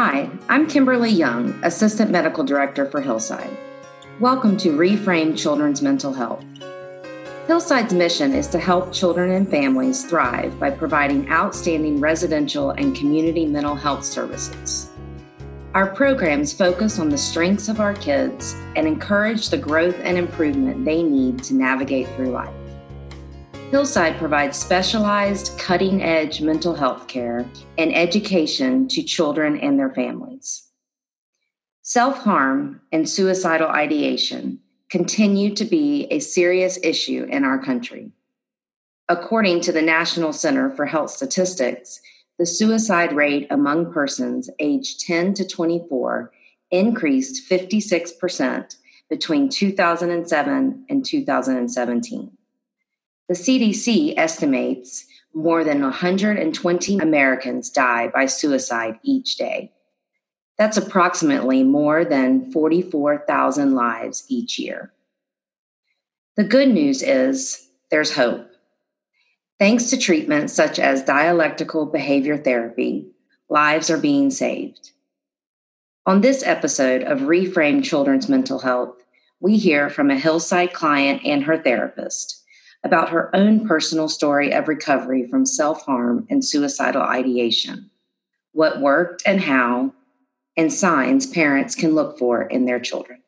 Hi, I'm Kimberly Young, Assistant Medical Director for Hillside. Welcome to Reframe Children's Mental Health. Hillside's mission is to help children and families thrive by providing outstanding residential and community mental health services. Our programs focus on the strengths of our kids and encourage the growth and improvement they need to navigate through life. Hillside provides specialized, cutting edge mental health care and education to children and their families. Self harm and suicidal ideation continue to be a serious issue in our country. According to the National Center for Health Statistics, the suicide rate among persons aged 10 to 24 increased 56% between 2007 and 2017. The CDC estimates more than 120 Americans die by suicide each day. That's approximately more than 44,000 lives each year. The good news is there's hope. Thanks to treatments such as dialectical behavior therapy, lives are being saved. On this episode of Reframe Children's Mental Health, we hear from a Hillside client and her therapist about her own personal story of recovery from self harm and suicidal ideation, what worked and how, and signs parents can look for in their children.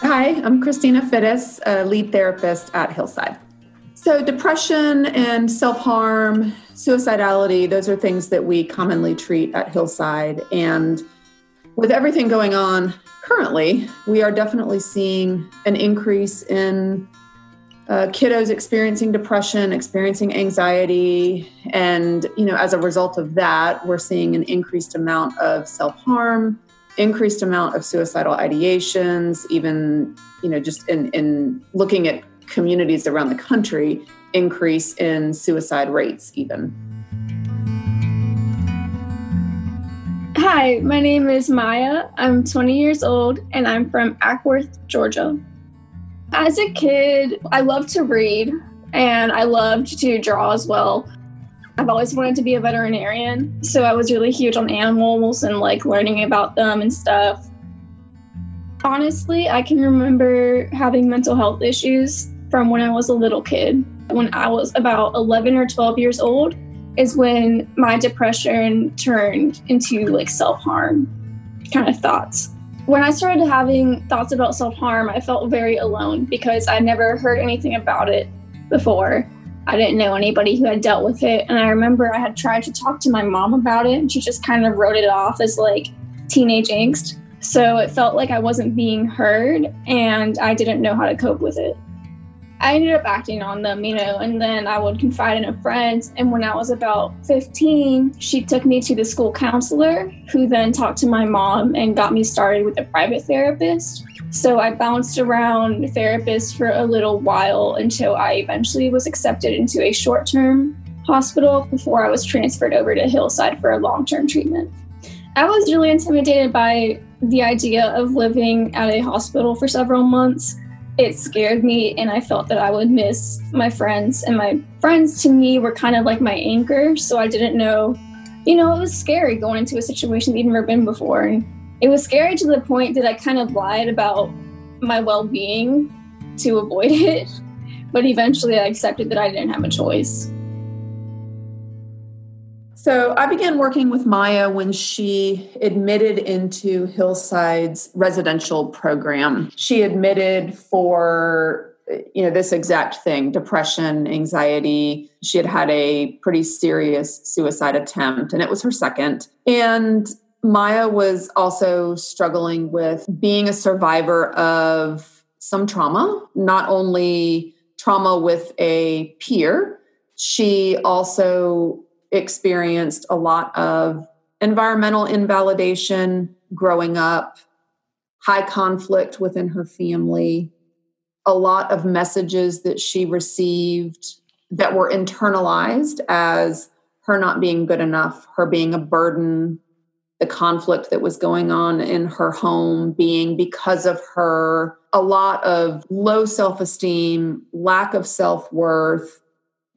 Hi, I'm Christina Fittis, a lead therapist at Hillside. So, depression and self harm, suicidality, those are things that we commonly treat at Hillside. And with everything going on currently, we are definitely seeing an increase in uh, kiddos experiencing depression, experiencing anxiety, and you know, as a result of that, we're seeing an increased amount of self-harm, increased amount of suicidal ideations, even you know, just in, in looking at communities around the country, increase in suicide rates, even. Hi, my name is Maya. I'm 20 years old and I'm from Acworth, Georgia. As a kid, I loved to read and I loved to draw as well. I've always wanted to be a veterinarian, so I was really huge on animals and like learning about them and stuff. Honestly, I can remember having mental health issues from when I was a little kid. When I was about 11 or 12 years old, is when my depression turned into like self harm kind of thoughts. When I started having thoughts about self harm, I felt very alone because I never heard anything about it before. I didn't know anybody who had dealt with it. And I remember I had tried to talk to my mom about it, and she just kind of wrote it off as like teenage angst. So it felt like I wasn't being heard, and I didn't know how to cope with it. I ended up acting on them, you know, and then I would confide in a friend. And when I was about 15, she took me to the school counselor, who then talked to my mom and got me started with a private therapist. So I bounced around therapists for a little while until I eventually was accepted into a short term hospital before I was transferred over to Hillside for a long term treatment. I was really intimidated by the idea of living at a hospital for several months it scared me and I felt that I would miss my friends. And my friends to me were kind of like my anchor. So I didn't know, you know, it was scary going into a situation that I'd never been before. And it was scary to the point that I kind of lied about my well being to avoid it. But eventually I accepted that I didn't have a choice. So I began working with Maya when she admitted into Hillside's residential program. She admitted for you know this exact thing depression anxiety she had had a pretty serious suicide attempt and it was her second and maya was also struggling with being a survivor of some trauma not only trauma with a peer she also experienced a lot of environmental invalidation growing up, high conflict within her family, a lot of messages that she received that were internalized as her not being good enough, her being a burden, the conflict that was going on in her home being because of her, a lot of low self esteem, lack of self worth,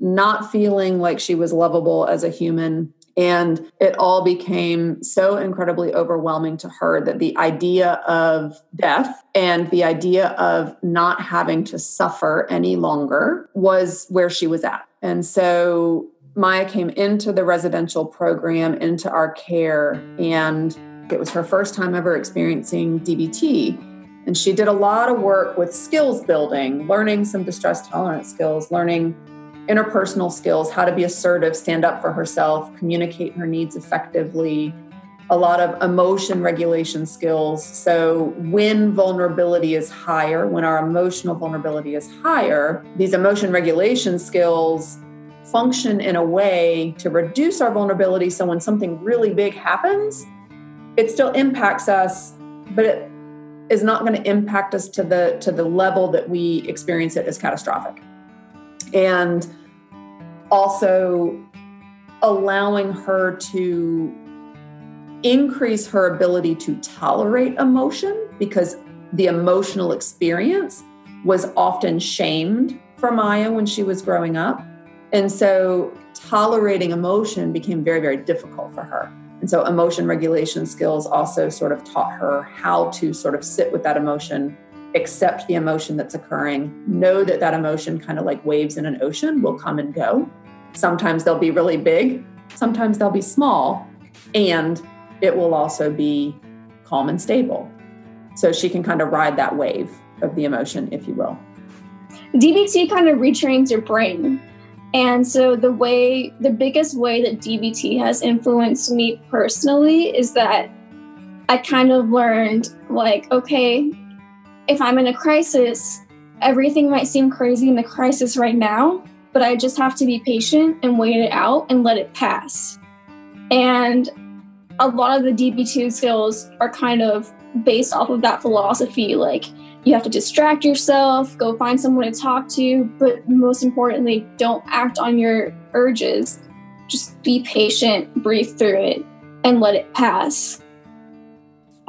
not feeling like she was lovable as a human. And it all became so incredibly overwhelming to her that the idea of death and the idea of not having to suffer any longer was where she was at. And so Maya came into the residential program, into our care, and it was her first time ever experiencing DBT. And she did a lot of work with skills building, learning some distress tolerance skills, learning interpersonal skills, how to be assertive, stand up for herself, communicate her needs effectively, a lot of emotion regulation skills. So, when vulnerability is higher, when our emotional vulnerability is higher, these emotion regulation skills function in a way to reduce our vulnerability so when something really big happens, it still impacts us, but it is not going to impact us to the to the level that we experience it as catastrophic. And also allowing her to increase her ability to tolerate emotion because the emotional experience was often shamed for Maya when she was growing up. And so tolerating emotion became very, very difficult for her. And so emotion regulation skills also sort of taught her how to sort of sit with that emotion, accept the emotion that's occurring, know that that emotion kind of like waves in an ocean will come and go. Sometimes they'll be really big, sometimes they'll be small, and it will also be calm and stable. So she can kind of ride that wave of the emotion, if you will. DBT kind of retrains your brain and so, the way, the biggest way that DBT has influenced me personally is that I kind of learned like, okay, if I'm in a crisis, everything might seem crazy in the crisis right now, but I just have to be patient and wait it out and let it pass. And a lot of the DBT skills are kind of based off of that philosophy. Like, you have to distract yourself, go find someone to talk to, but most importantly, don't act on your urges. Just be patient, breathe through it, and let it pass.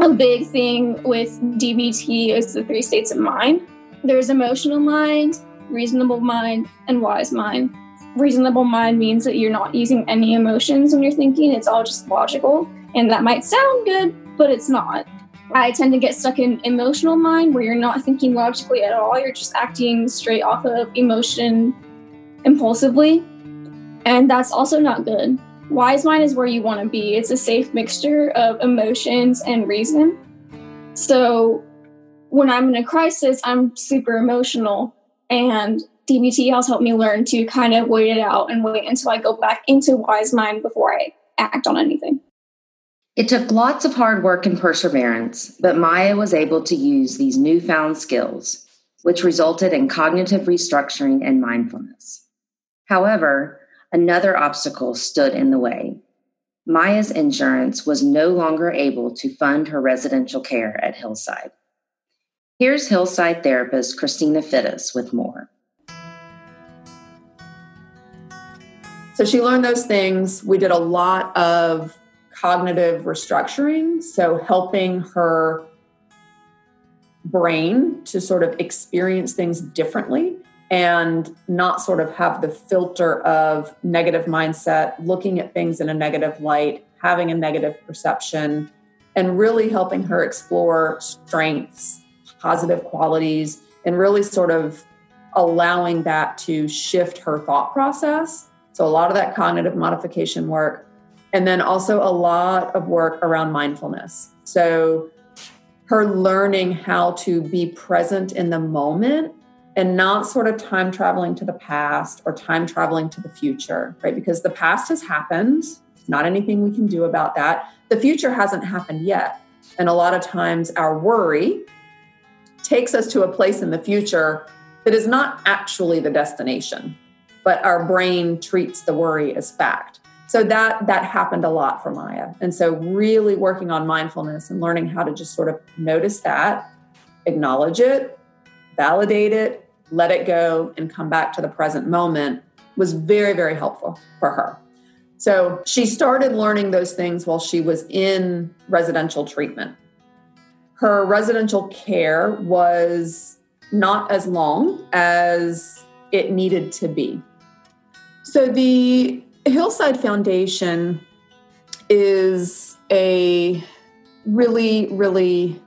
A big thing with DBT is the three states of mind there's emotional mind, reasonable mind, and wise mind. Reasonable mind means that you're not using any emotions when you're thinking, it's all just logical. And that might sound good, but it's not. I tend to get stuck in emotional mind where you're not thinking logically at all. You're just acting straight off of emotion impulsively. And that's also not good. Wise mind is where you want to be. It's a safe mixture of emotions and reason. So when I'm in a crisis, I'm super emotional. And DBT has helped me learn to kind of wait it out and wait until I go back into wise mind before I act on anything. It took lots of hard work and perseverance, but Maya was able to use these newfound skills, which resulted in cognitive restructuring and mindfulness. However, another obstacle stood in the way. Maya's insurance was no longer able to fund her residential care at Hillside. Here's Hillside therapist Christina Fittis with more. So she learned those things. We did a lot of cognitive restructuring, so helping her brain to sort of experience things differently and not sort of have the filter of negative mindset, looking at things in a negative light, having a negative perception, and really helping her explore strengths, positive qualities, and really sort of allowing that to shift her thought process. So, a lot of that cognitive modification work and then also a lot of work around mindfulness. So, her learning how to be present in the moment and not sort of time traveling to the past or time traveling to the future, right? Because the past has happened, not anything we can do about that. The future hasn't happened yet. And a lot of times, our worry takes us to a place in the future that is not actually the destination, but our brain treats the worry as fact so that that happened a lot for maya and so really working on mindfulness and learning how to just sort of notice that acknowledge it validate it let it go and come back to the present moment was very very helpful for her. So she started learning those things while she was in residential treatment. Her residential care was not as long as it needed to be. So the Hillside Foundation is a really, really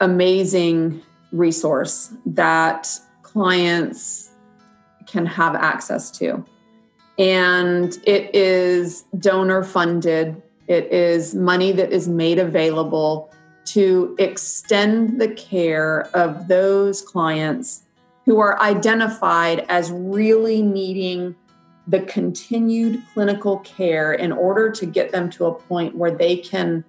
amazing resource that clients can have access to. And it is donor funded, it is money that is made available to extend the care of those clients who are identified as really needing the continued clinical care in order to get them to a point where they can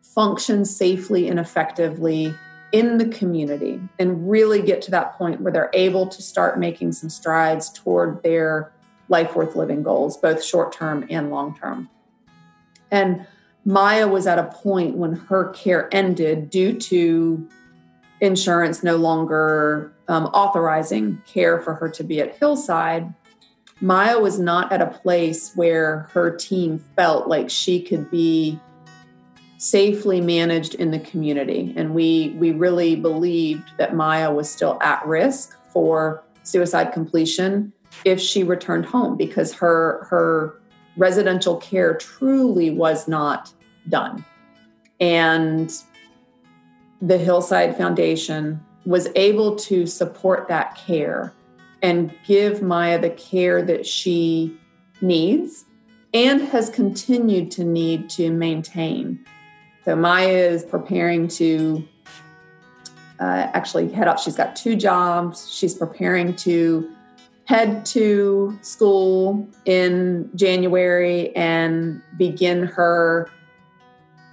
function safely and effectively in the community and really get to that point where they're able to start making some strides toward their life worth living goals, both short term and long term. And Maya was at a point when her care ended due to insurance no longer um, authorizing care for her to be at Hillside. Maya was not at a place where her team felt like she could be safely managed in the community. And we we really believed that Maya was still at risk for suicide completion if she returned home because her her residential care truly was not done. And the Hillside Foundation was able to support that care and give Maya the care that she needs and has continued to need to maintain so Maya is preparing to uh, actually head up. She's got two jobs. She's preparing to head to school in January and begin her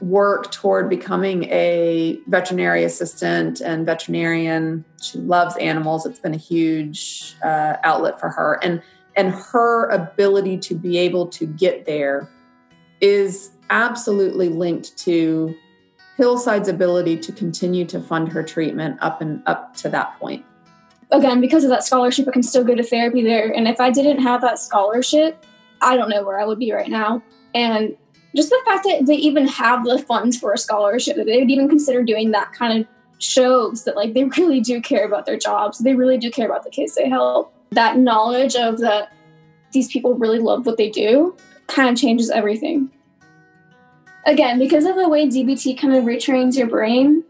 work toward becoming a veterinary assistant and veterinarian. She loves animals. It's been a huge uh, outlet for her, and and her ability to be able to get there is absolutely linked to Hillside's ability to continue to fund her treatment up and up to that point. Again, because of that scholarship, I can still go to therapy there. And if I didn't have that scholarship, I don't know where I would be right now. And just the fact that they even have the funds for a scholarship, that they would even consider doing that kind of shows that like they really do care about their jobs. They really do care about the kids they help. That knowledge of that these people really love what they do kind of changes everything again, because of the way DBT kind of retrains your brain,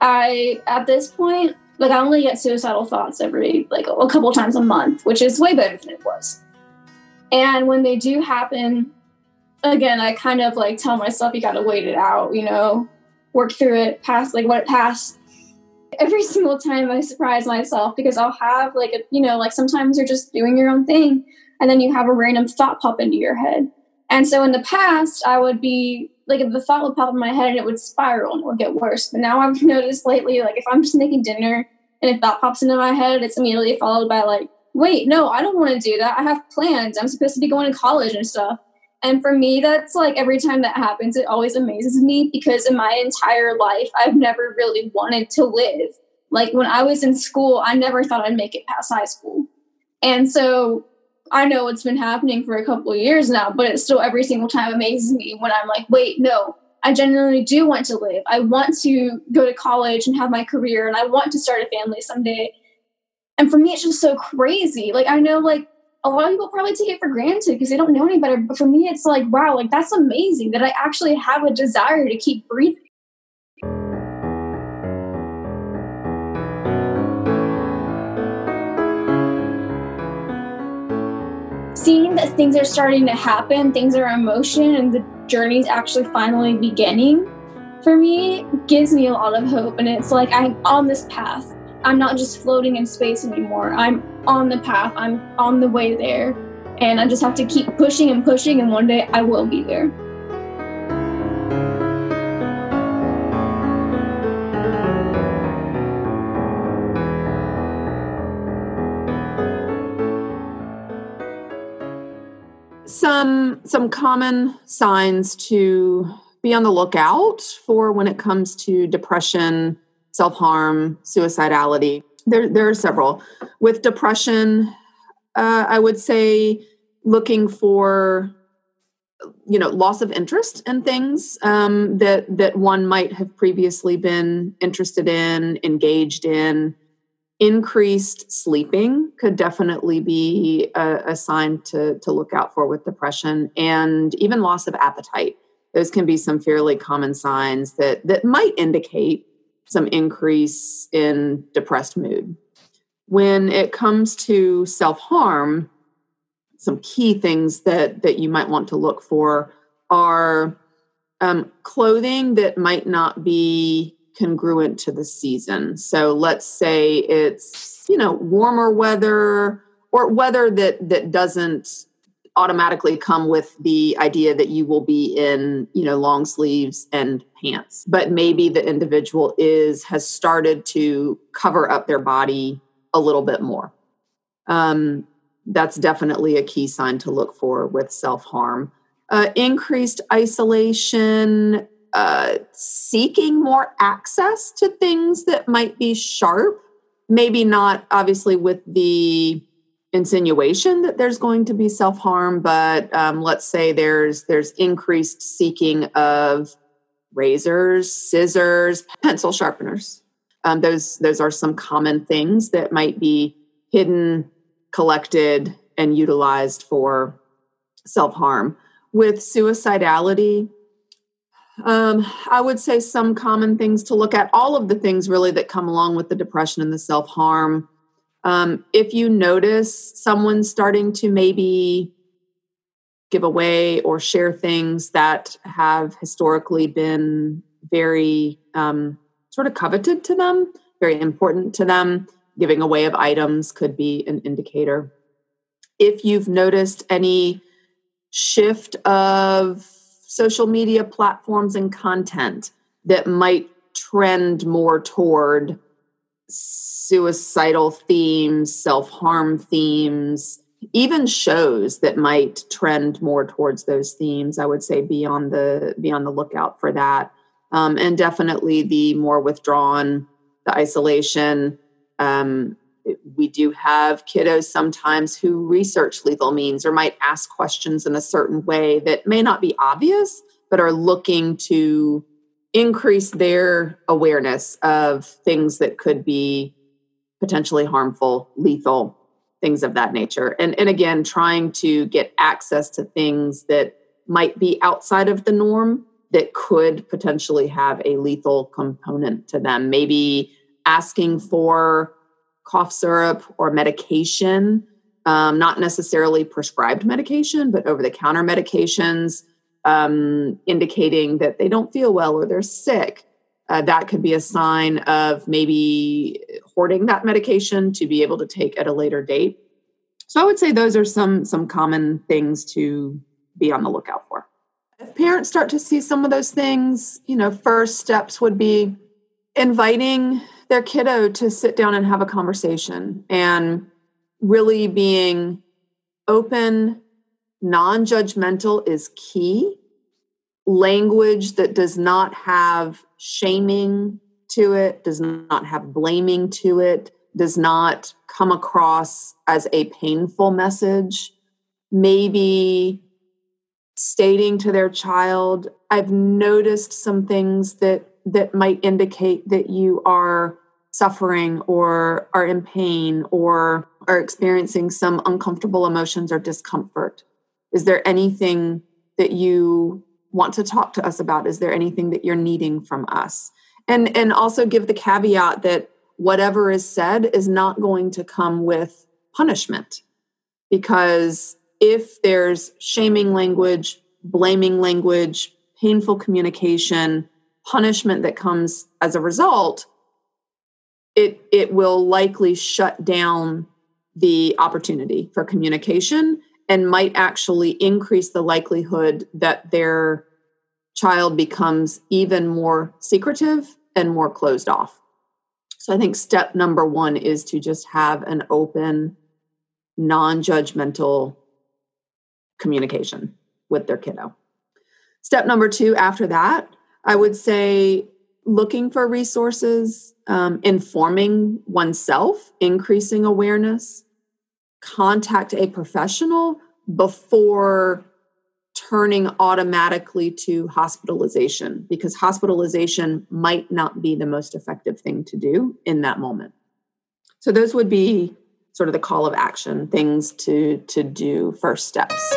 I at this point, like I only get suicidal thoughts every like a couple times a month, which is way better than it was. And when they do happen, again, I kind of like tell myself you gotta wait it out, you know, work through it, pass like what it passed. Every single time I surprise myself because I'll have like a you know, like sometimes you're just doing your own thing and then you have a random thought pop into your head and so in the past, I would be like the thought would pop in my head and it would spiral and it would get worse. But now I've noticed lately, like if I'm just making dinner and if that pops into my head, it's immediately followed by like, wait, no, I don't want to do that. I have plans. I'm supposed to be going to college and stuff. And for me, that's like every time that happens, it always amazes me because in my entire life, I've never really wanted to live. Like when I was in school, I never thought I'd make it past high school. And so I know it's been happening for a couple of years now, but it still every single time amazes me when I'm like, wait, no, I genuinely do want to live. I want to go to college and have my career and I want to start a family someday. And for me, it's just so crazy. Like, I know, like, a lot of people probably take it for granted because they don't know any better. But for me, it's like, wow, like, that's amazing that I actually have a desire to keep breathing. Seeing that things are starting to happen, things are in motion, and the journey's actually finally beginning for me gives me a lot of hope. And it's like I'm on this path. I'm not just floating in space anymore. I'm on the path. I'm on the way there. And I just have to keep pushing and pushing, and one day I will be there. Some some common signs to be on the lookout for when it comes to depression, self-harm, suicidality. There, there are several. With depression, uh, I would say looking for you know loss of interest in things um, that that one might have previously been interested in, engaged in, increased sleeping could definitely be a, a, sign to, to look out for with depression and even loss of appetite. Those can be some fairly common signs that that might indicate some increase in depressed mood. When it comes to self-harm some key things that that you might want to look for are um, clothing that might not be congruent to the season. So let's say it's you know warmer weather or weather that that doesn't automatically come with the idea that you will be in you know long sleeves and pants but maybe the individual is has started to cover up their body a little bit more um, that's definitely a key sign to look for with self-harm uh, increased isolation uh, seeking more access to things that might be sharp maybe not obviously with the insinuation that there's going to be self-harm but um, let's say there's there's increased seeking of razors scissors pencil sharpeners. Um, those those are some common things that might be hidden collected and utilized for self-harm. With suicidality um, I would say some common things to look at, all of the things really that come along with the depression and the self harm. Um, if you notice someone starting to maybe give away or share things that have historically been very um, sort of coveted to them, very important to them, giving away of items could be an indicator. If you've noticed any shift of social media platforms and content that might trend more toward suicidal themes, self harm themes, even shows that might trend more towards those themes. I would say be on the be on the lookout for that, um, and definitely the more withdrawn, the isolation. Um, we do have kiddos sometimes who research lethal means or might ask questions in a certain way that may not be obvious, but are looking to increase their awareness of things that could be potentially harmful, lethal, things of that nature. And, and again, trying to get access to things that might be outside of the norm that could potentially have a lethal component to them. Maybe asking for cough syrup or medication, um, not necessarily prescribed medication, but over the counter medications, um, indicating that they don't feel well or they're sick. Uh, that could be a sign of maybe hoarding that medication to be able to take at a later date. So I would say those are some some common things to be on the lookout for. If parents start to see some of those things, you know, first steps would be inviting their kiddo to sit down and have a conversation and really being open, non judgmental is key. Language that does not have shaming to it, does not have blaming to it, does not come across as a painful message. Maybe stating to their child, I've noticed some things that that might indicate that you are suffering or are in pain or are experiencing some uncomfortable emotions or discomfort? Is there anything that you want to talk to us about? Is there anything that you're needing from us? And and also give the caveat that whatever is said is not going to come with punishment. Because if there's shaming language, blaming language, painful communication, punishment that comes as a result, it it will likely shut down the opportunity for communication and might actually increase the likelihood that their child becomes even more secretive and more closed off. So I think step number 1 is to just have an open non-judgmental communication with their kiddo. Step number 2 after that I would say looking for resources, um, informing oneself, increasing awareness, contact a professional before turning automatically to hospitalization because hospitalization might not be the most effective thing to do in that moment. So those would be sort of the call of action, things to to do, first steps.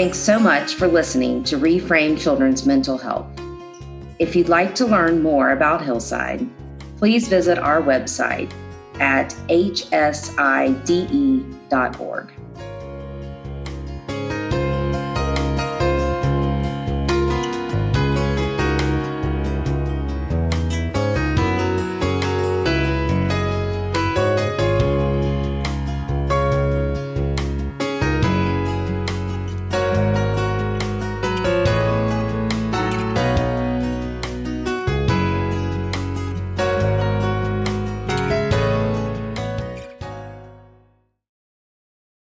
Thanks so much for listening to Reframe Children's Mental Health. If you'd like to learn more about Hillside, please visit our website at hside.org.